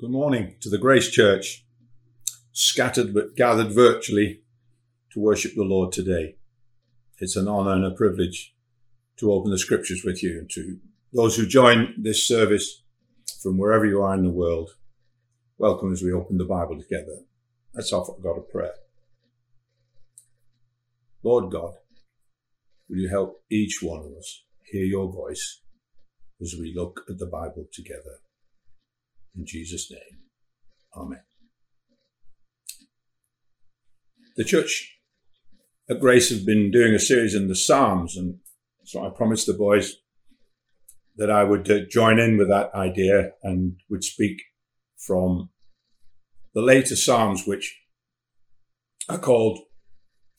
Good morning to the Grace Church, scattered but gathered virtually to worship the Lord today. It's an honor and a privilege to open the scriptures with you and to those who join this service from wherever you are in the world. Welcome as we open the Bible together. Let's offer God a prayer. Lord God, will you help each one of us hear your voice as we look at the Bible together? In Jesus' name, Amen. The church at Grace have been doing a series in the Psalms, and so I promised the boys that I would uh, join in with that idea and would speak from the later Psalms, which are called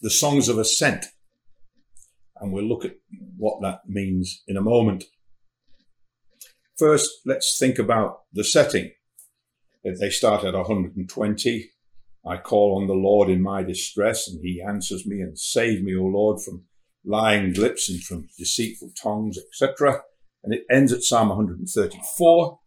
the Songs of Ascent. And we'll look at what that means in a moment. First, let's think about the setting. If they start at 120, I call on the Lord in my distress, and he answers me and save me, O Lord, from lying lips and from deceitful tongues, etc. And it ends at Psalm 134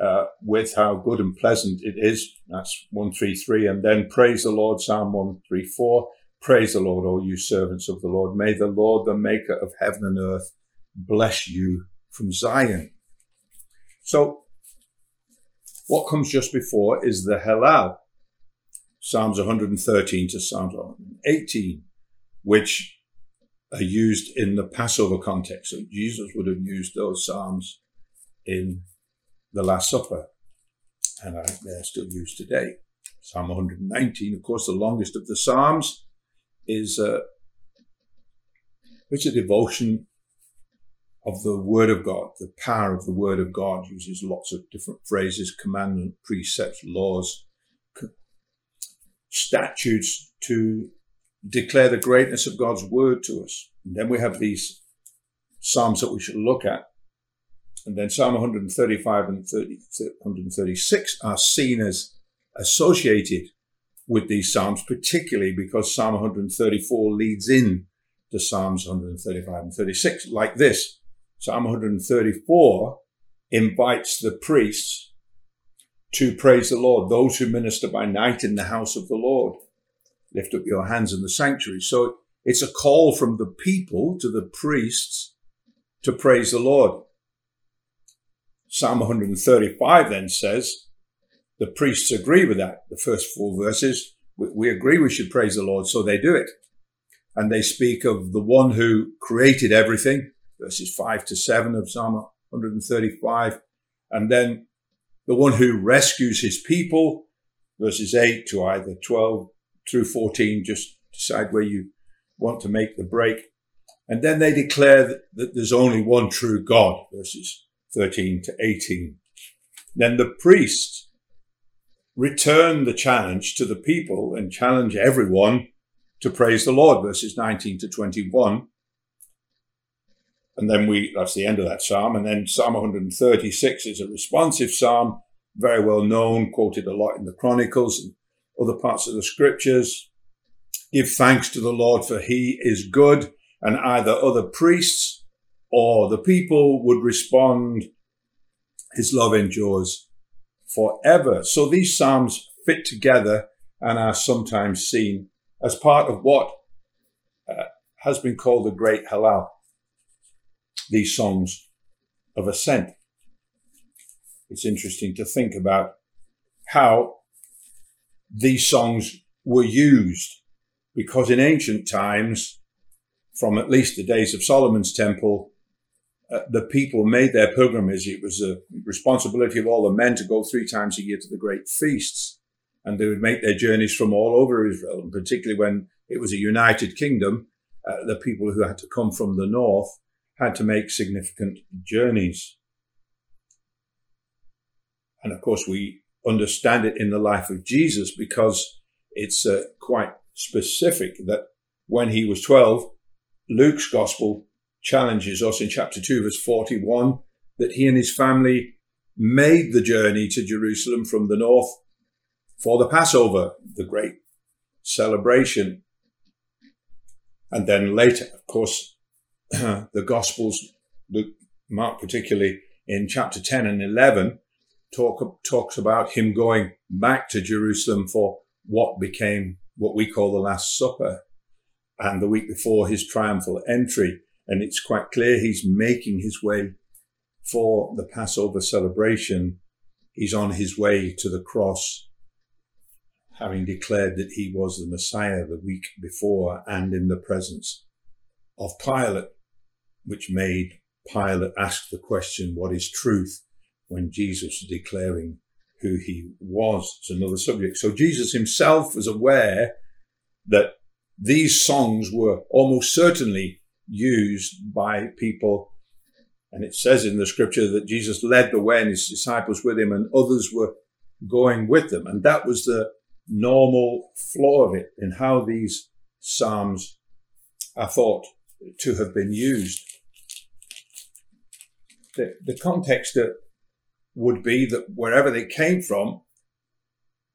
uh, with how good and pleasant it is. That's 133. And then praise the Lord, Psalm 134. Praise the Lord, all you servants of the Lord. May the Lord, the maker of heaven and earth, bless you from Zion. So what comes just before is the Hallel, Psalms 113 to Psalms 118, which are used in the Passover context. So Jesus would have used those Psalms in the Last Supper, and they're still used today. Psalm 119, of course, the longest of the Psalms, is uh, it's a devotion of the Word of God, the power of the Word of God uses lots of different phrases, commandment, precepts, laws, statutes to declare the greatness of God's Word to us. And then we have these Psalms that we should look at. And then Psalm 135 and 30, 136 are seen as associated with these Psalms, particularly because Psalm 134 leads in to Psalms 135 and 36 like this. Psalm 134 invites the priests to praise the Lord, those who minister by night in the house of the Lord. Lift up your hands in the sanctuary. So it's a call from the people to the priests to praise the Lord. Psalm 135 then says, the priests agree with that. The first four verses, we agree we should praise the Lord, so they do it. And they speak of the one who created everything, verses 5 to 7 of Psalm 135. And then the one who rescues his people, verses 8 to either 12 through 14. Just decide where you want to make the break. And then they declare that, that there's only one true God, verses 13 to 18. Then the priests return the challenge to the people and challenge everyone to praise the Lord, verses 19 to 21. And then we, that's the end of that psalm. And then Psalm 136 is a responsive psalm, very well known, quoted a lot in the Chronicles and other parts of the scriptures. Give thanks to the Lord for he is good. And either other priests or the people would respond, his love endures forever. So these psalms fit together and are sometimes seen as part of what uh, has been called the Great Hallel these songs of ascent. It's interesting to think about how these songs were used because in ancient times, from at least the days of Solomon's temple, uh, the people made their pilgrimage. It was a responsibility of all the men to go three times a year to the great feasts. And they would make their journeys from all over Israel, and particularly when it was a united kingdom, uh, the people who had to come from the north had to make significant journeys. And of course, we understand it in the life of Jesus because it's uh, quite specific that when he was 12, Luke's gospel challenges us in chapter 2, verse 41, that he and his family made the journey to Jerusalem from the north for the Passover, the great celebration. And then later, of course, the Gospels, Luke, Mark particularly, in chapter 10 and 11, talk, talks about him going back to Jerusalem for what became what we call the Last Supper and the week before his triumphal entry. And it's quite clear he's making his way for the Passover celebration. He's on his way to the cross, having declared that he was the Messiah the week before and in the presence of Pilate, which made Pilate ask the question, what is truth? when Jesus was declaring who he was. It's another subject. So Jesus himself was aware that these songs were almost certainly used by people. And it says in the scripture that Jesus led the way and his disciples with him and others were going with them. And that was the normal flow of it in how these Psalms are thought to have been used. The, the context that would be that wherever they came from,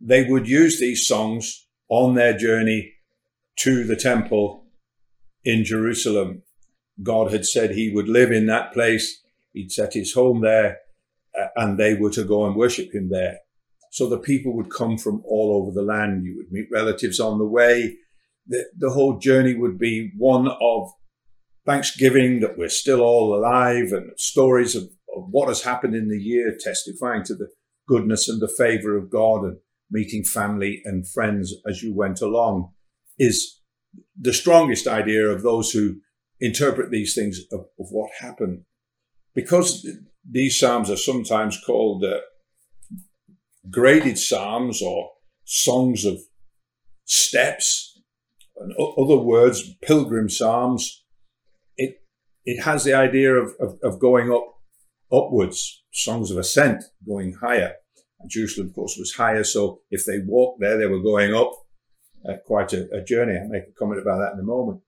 they would use these songs on their journey to the temple in Jerusalem. God had said he would live in that place. He'd set his home there uh, and they were to go and worship him there. So the people would come from all over the land. You would meet relatives on the way. The, the whole journey would be one of thanksgiving that we're still all alive and stories of of what has happened in the year, testifying to the goodness and the favor of God and meeting family and friends as you went along is the strongest idea of those who interpret these things of, of what happened. Because these Psalms are sometimes called uh, graded Psalms or songs of steps and other words, pilgrim Psalms, it, has the idea of, of, of going up upwards, songs of ascent going higher. And Jerusalem, of course, was higher. So if they walked there, they were going up uh, quite a, a journey. I'll make a comment about that in a moment.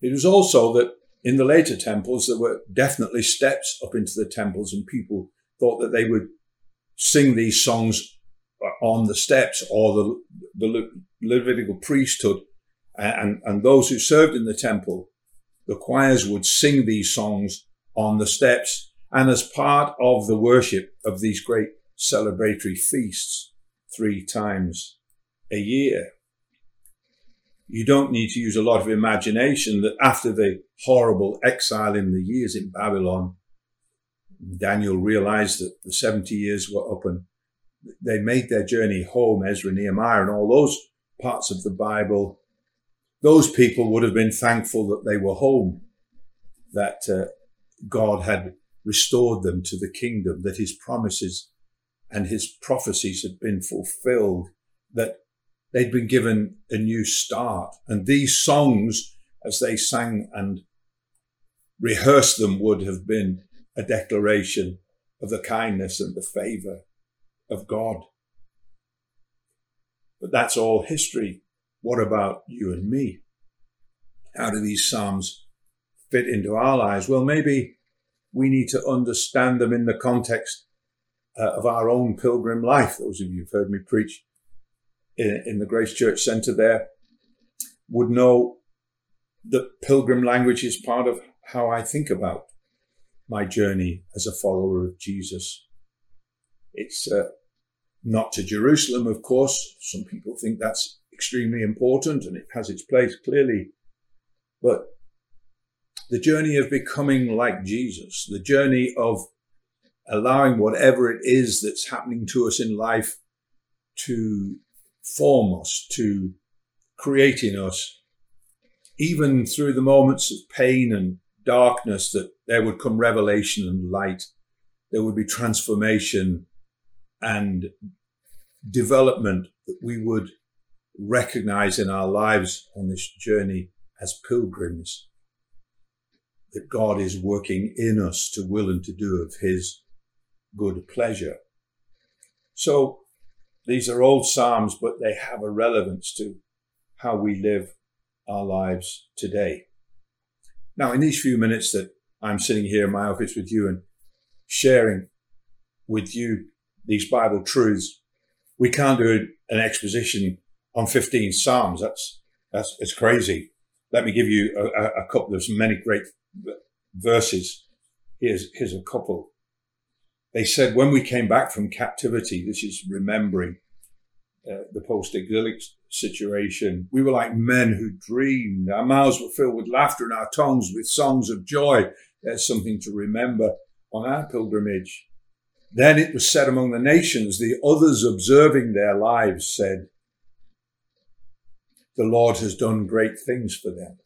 It was also that in the later temples, there were definitely steps up into the temples, and people thought that they would sing these songs on the steps, or the, the Levitical priesthood and, and those who served in the temple the choirs would sing these songs on the steps and as part of the worship of these great celebratory feasts three times a year. You don't need to use a lot of imagination that after the horrible exile in the years in Babylon, Daniel realized that the 70 years were up and they made their journey home, Ezra, Nehemiah, and all those parts of the Bible those people would have been thankful that they were home, that uh, God had restored them to the kingdom, that his promises and his prophecies had been fulfilled, that they'd been given a new start. And these songs, as they sang and rehearsed them, would have been a declaration of the kindness and the favor of God. But that's all history. What about you and me? How do these Psalms fit into our lives? Well, maybe we need to understand them in the context uh, of our own pilgrim life. Those of you who've heard me preach in, in the Grace Church Centre there would know that pilgrim language is part of how I think about my journey as a follower of Jesus. It's uh, not to Jerusalem, of course. Some people think that's extremely important and it has its place clearly. But the journey of becoming like Jesus, the journey of allowing whatever it is that's happening to us in life to form us, to create in us, even through the moments of pain and darkness, that there would come revelation and light. There would be transformation and development that we would recognize in our lives on this journey as pilgrims that God is working in us to will and to do of his good pleasure. So these are old Psalms, but they have a relevance to how we live our lives today. Now, in these few minutes that I'm sitting here in my office with you and sharing with you these Bible truths, we can't do an exposition on 15 Psalms. That's, that's, it's crazy. Let me give you a, a couple of many great verses Here's, here's a couple. They said when we came back from captivity, this is remembering uh, the post-exilic situation, we were like men who dreamed. Our mouths were filled with laughter and our tongues with songs of joy. There's something to remember on our pilgrimage. Then it was said among the nations, the others observing their lives said, the Lord has done great things for them.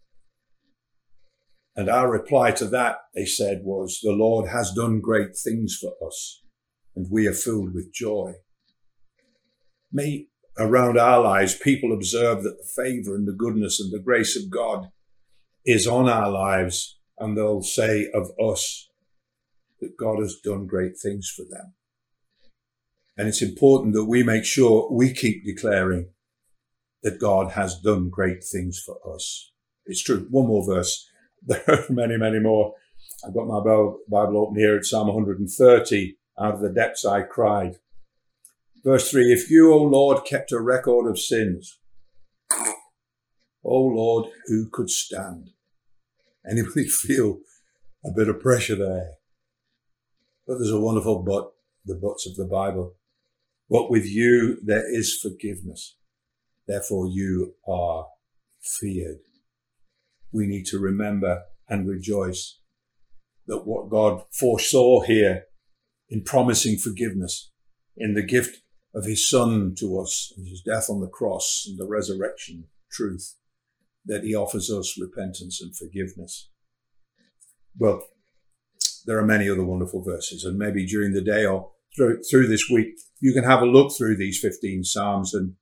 And our reply to that, they said, was, the Lord has done great things for us and we are filled with joy. May around our lives people observe that the favor and the goodness and the grace of God is on our lives and they'll say of us that God has done great things for them. And it's important that we make sure we keep declaring that God has done great things for us. It's true. One more verse. There are many, many more. I've got my Bible open here at Psalm 130. Out of the depths I cried. Verse 3 If you, O Lord, kept a record of sins, O Lord, who could stand? Anybody feel a bit of pressure there? But there's a wonderful but, the buts of the Bible. But with you there is forgiveness. Therefore you are feared. We need to remember and rejoice that what God foresaw here in promising forgiveness, in the gift of his son to us and his death on the cross and the resurrection truth that he offers us repentance and forgiveness. Well, there are many other wonderful verses and maybe during the day or through, through this week, you can have a look through these 15 Psalms and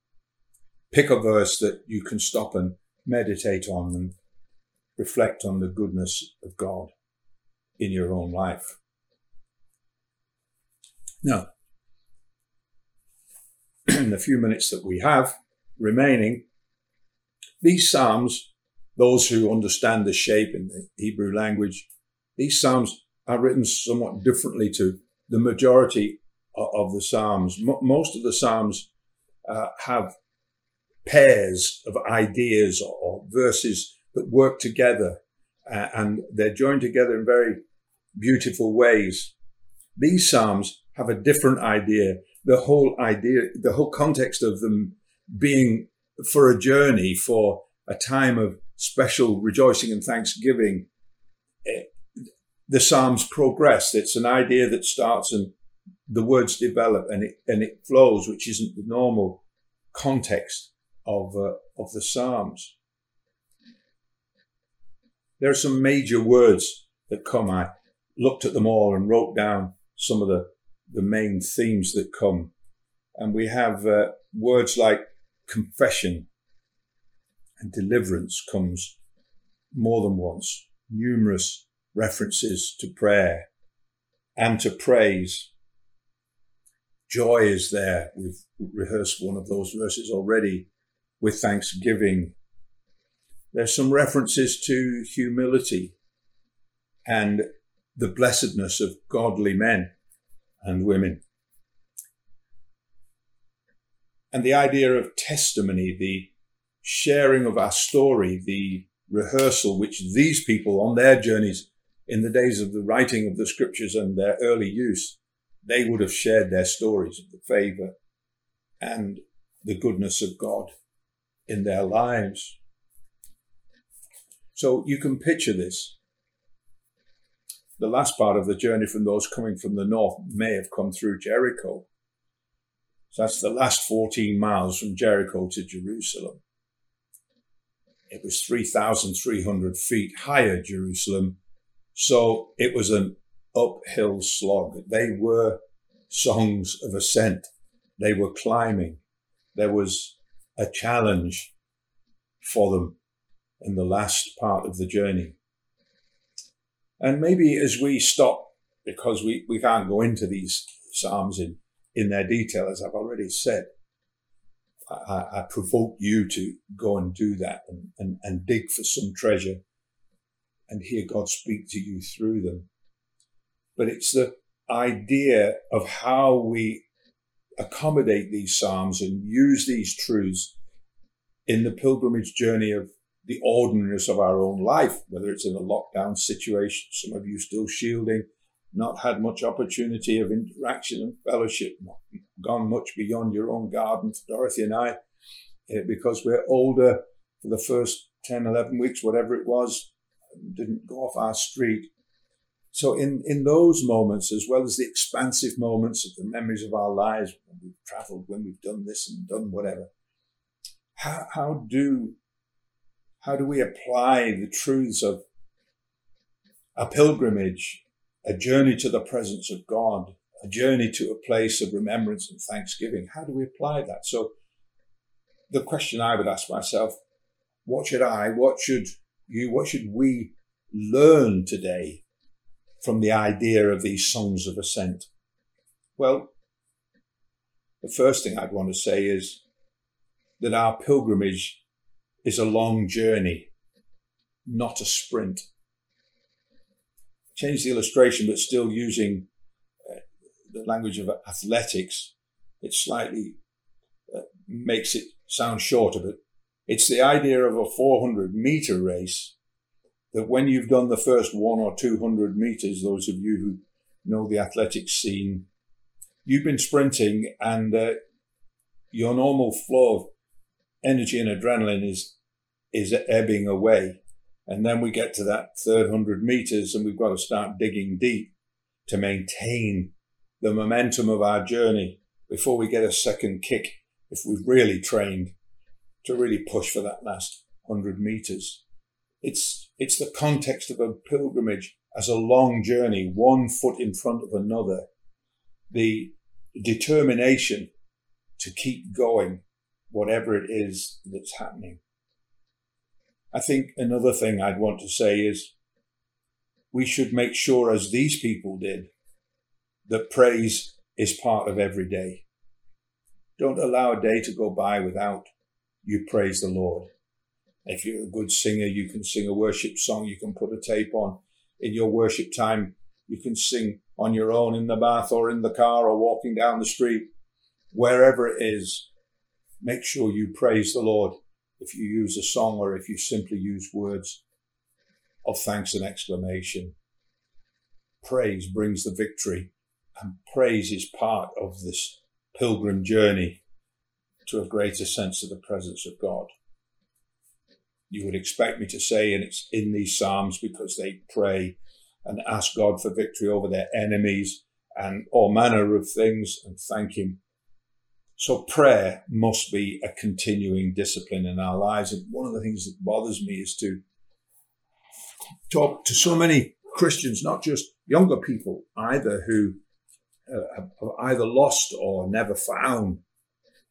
pick a verse that you can stop and meditate on and reflect on the goodness of God in your own life. Now, in the few minutes that we have remaining, these Psalms, those who understand the shape in the Hebrew language, these Psalms are written somewhat differently to the majority of the Psalms. most of the Psalms uh, have pairs of ideas or, verses that work together uh, and they're joined together in very beautiful ways. These Psalms have a different idea the whole idea, the whole context of them being for a journey, for a time of special rejoicing and thanksgiving. Eh, the Psalms progress. It's an idea that starts and the words develop and it, and it flows, which isn't the normal context of, uh, of the Psalms. There are some major words that come. I looked at them all and wrote down some of the the main themes that come. And we have uh, words like confession and deliverance comes more than once, numerous references to prayer and to praise. Joy is there. We've rehearsed one of those verses already with thanksgiving. There's some references to humility and the blessedness of godly men and women. And the idea of testimony, the sharing of our story, the rehearsal which these people on their journeys in the days of the writing of the scriptures and their early use, they would have shared their stories of the favor and the goodness of God in their lives. So you can picture this the last part of the journey from those coming from the north may have come through Jericho. So that's the last 14 miles from Jericho to Jerusalem. It was 3,300 feet higher, Jerusalem. So it was an uphill slog. They were songs of ascent. They were climbing. There was a challenge for them in the last part of the journey. And maybe as we stop, because we, we can't go into these Psalms in, in their detail, as I've already said, I, I provoke you to go and do that and, and, and dig for some treasure and hear God speak to you through them. But it's the idea of how we accommodate these Psalms and use these truths in the pilgrimage journey of the ordinariness of our own life, whether it's in a lockdown situation, some of you still shielding, not had much opportunity of interaction and fellowship, not gone much beyond your own garden, Dorothy and I, eh, because we're older for the first 10, 11 weeks, whatever it was, didn't go off our street. So in, in those moments, as well as the expansive moments of the memories of our lives, when we've traveled, when we've done this and done whatever, how, how do, how do we apply the truths of a pilgrimage, a journey to the presence of God, a journey to a place of remembrance and thanksgiving? How do we apply that? So the question I would ask myself, what should I, what should you, what should we learn today from the idea of these songs of ascent? Well, the first thing I'd want to say is that our pilgrimage is a long journey, not a sprint. Change the illustration, but still using uh, the language of athletics. It slightly uh, makes it sound shorter, but it's the idea of a 400 meter race that when you've done the first one or 200 meters, those of you who know the athletics scene, you've been sprinting and uh, your normal flow of energy and adrenaline is, is ebbing away. And then we get to that third hundred meters and we've got to start digging deep to maintain the momentum of our journey before we get a second kick if we've really trained to really push for that last hundred meters. It's, it's the context of a pilgrimage as a long journey, one foot in front of another. The determination to keep going, whatever it is that's happening. I think another thing I'd want to say is we should make sure, as these people did, that praise is part of every day. Don't allow a day to go by without you praise the Lord. If you're a good singer, you can sing a worship song. You can put a tape on in your worship time. You can sing on your own in the bath or in the car or walking down the street, wherever it is. Make sure you praise the Lord if you use a song or if you simply use words of thanks and exclamation. Praise brings the victory and praise is part of this pilgrim journey to a greater sense of the presence of God. You would expect me to say, and it's in these Psalms because they pray and ask God for victory over their enemies and all manner of things and thank Him. So prayer must be a continuing discipline in our lives. And one of the things that bothers me is to talk to so many Christians, not just younger people either, who uh, have either lost or never found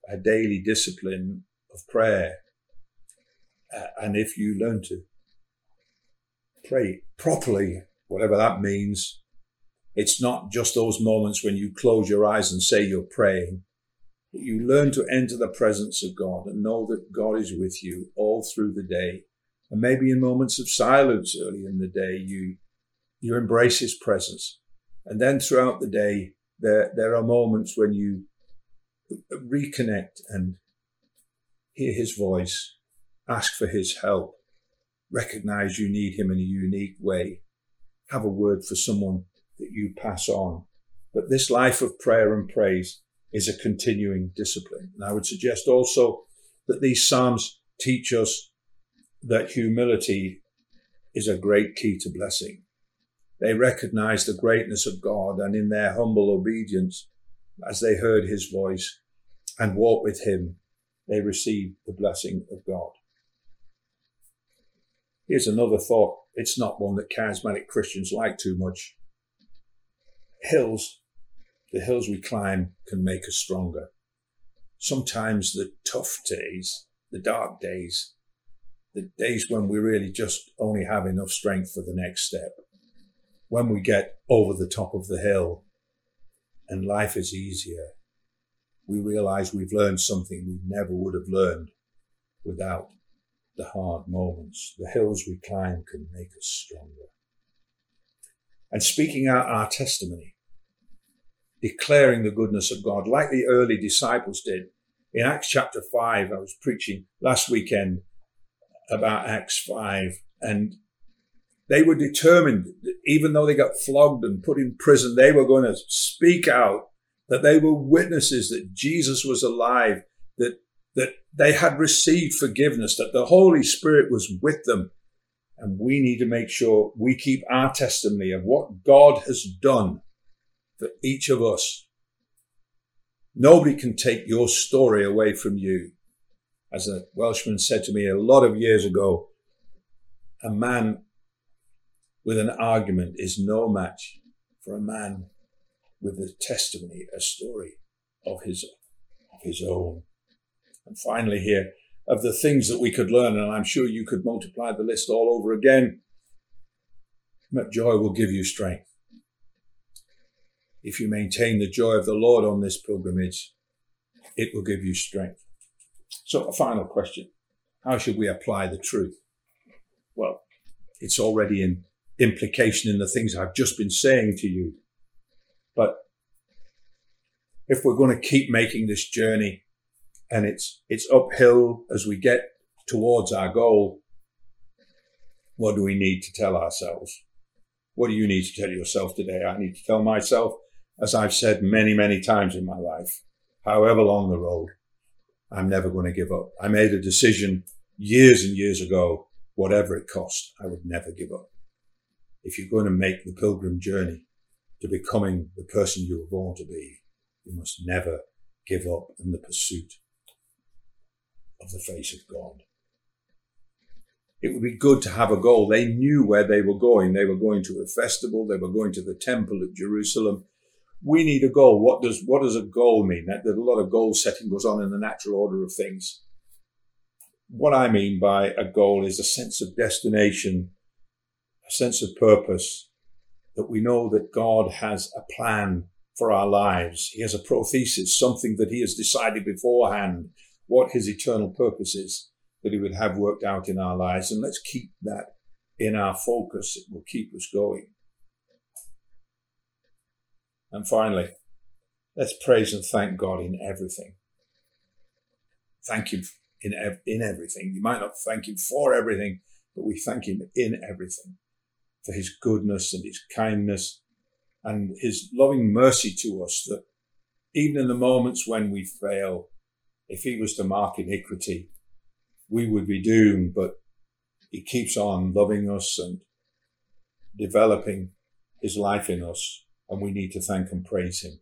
a daily discipline of prayer. Uh, and if you learn to pray properly, whatever that means, it's not just those moments when you close your eyes and say you're praying. You learn to enter the presence of God and know that God is with you all through the day. And maybe in moments of silence early in the day, you, you embrace his presence. And then throughout the day, there, there are moments when you reconnect and hear his voice, ask for his help, recognize you need him in a unique way, have a word for someone that you pass on. But this life of prayer and praise is a continuing discipline. And I would suggest also that these Psalms teach us that humility is a great key to blessing. They recognize the greatness of God and in their humble obedience, as they heard his voice, and walk with him, they receive the blessing of God. Here's another thought. It's not one that charismatic Christians like too much. Hills, the hills we climb can make us stronger. Sometimes the tough days, the dark days, the days when we really just only have enough strength for the next step, when we get over the top of the hill and life is easier, we realize we've learned something we never would have learned without the hard moments. The hills we climb can make us stronger. And speaking out our testimony, declaring the goodness of God, like the early disciples did. In Acts chapter 5, I was preaching last weekend about Acts 5, and They were determined, even though they got flogged and put in prison, they were going to speak out that they were witnesses that Jesus was alive, that, that they had received forgiveness, that the Holy Spirit was with them. And we need to make sure we keep our testimony of what God has done for each of us. Nobody can take your story away from you. As a Welshman said to me a lot of years ago, a man with an argument is no match for a man with a testimony, a story of his, of his own. And finally here, of the things that we could learn, and I'm sure you could multiply the list all over again, but joy will give you strength. If you maintain the joy of the Lord on this pilgrimage, it will give you strength. So a final question. How should we apply the truth? Well, it's already in implication in the things I've just been saying to you. But if we're going to keep making this journey and it's, it's uphill as we get towards our goal, what do we need to tell ourselves? What do you need to tell yourself today? I need to tell myself, as I've said many, many times in my life, however long the road, I'm never going to give up. I made a decision years and years ago, whatever it cost, I would never give up. If you're going to make the pilgrim journey to becoming the person you were born to be, you must never give up in the pursuit of the face of God. It would be good to have a goal. They knew where they were going. They were going to a festival. They were going to the temple at Jerusalem we need a goal. What does what does a goal mean? There's a lot of goal setting goes on in the natural order of things. What I mean by a goal is a sense of destination, a sense of purpose, that we know that God has a plan for our lives. He has a prothesis, something that He has decided beforehand what His eternal purpose is that He would have worked out in our lives. And let's keep that in our focus. It will keep us going. And finally, let's praise and thank God in everything. Thank Him in, ev- in everything. You might not thank Him for everything, but we thank Him in everything for His goodness and His kindness and His loving mercy to us that even in the moments when we fail, if He was to mark iniquity, we would be doomed, but He keeps on loving us and developing His life in us and we need to thank and praise Him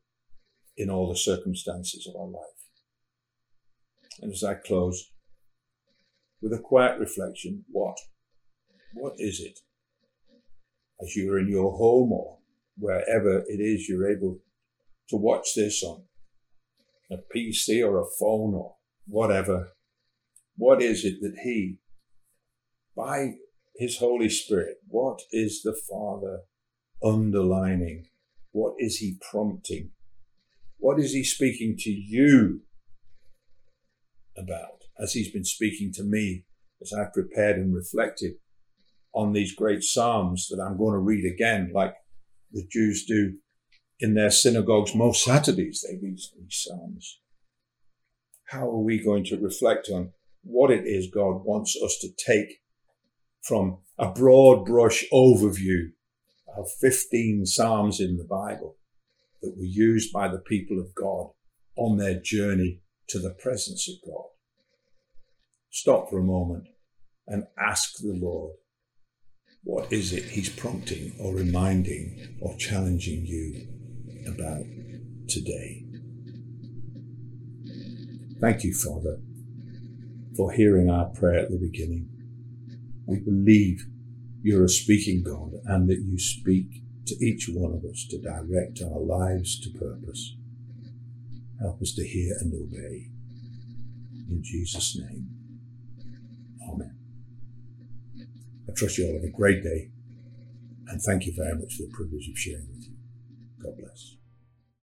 in all the circumstances of our life. And as I close with a quiet reflection, what? What is it? As you're in your home or wherever it is you're able to watch this on a PC or a phone or whatever, what is it that He, by His Holy Spirit, what is the Father underlining what is he prompting? What is he speaking to you about as he's been speaking to me as I've prepared and reflected on these great Psalms that I'm going to read again, like the Jews do in their synagogues most Saturdays. They read these Psalms. How are we going to reflect on what it is God wants us to take from a broad brush overview of 15 Psalms in the Bible that were used by the people of God on their journey to the presence of God. Stop for a moment and ask the Lord, what is it He's prompting or reminding or challenging you about today? Thank you, Father, for hearing our prayer at the beginning. We believe you're a speaking God and that you speak to each one of us to direct our lives to purpose. Help us to hear and obey. In Jesus' name. Amen. I trust you all have a great day and thank you very much for the privilege of sharing with you. God bless.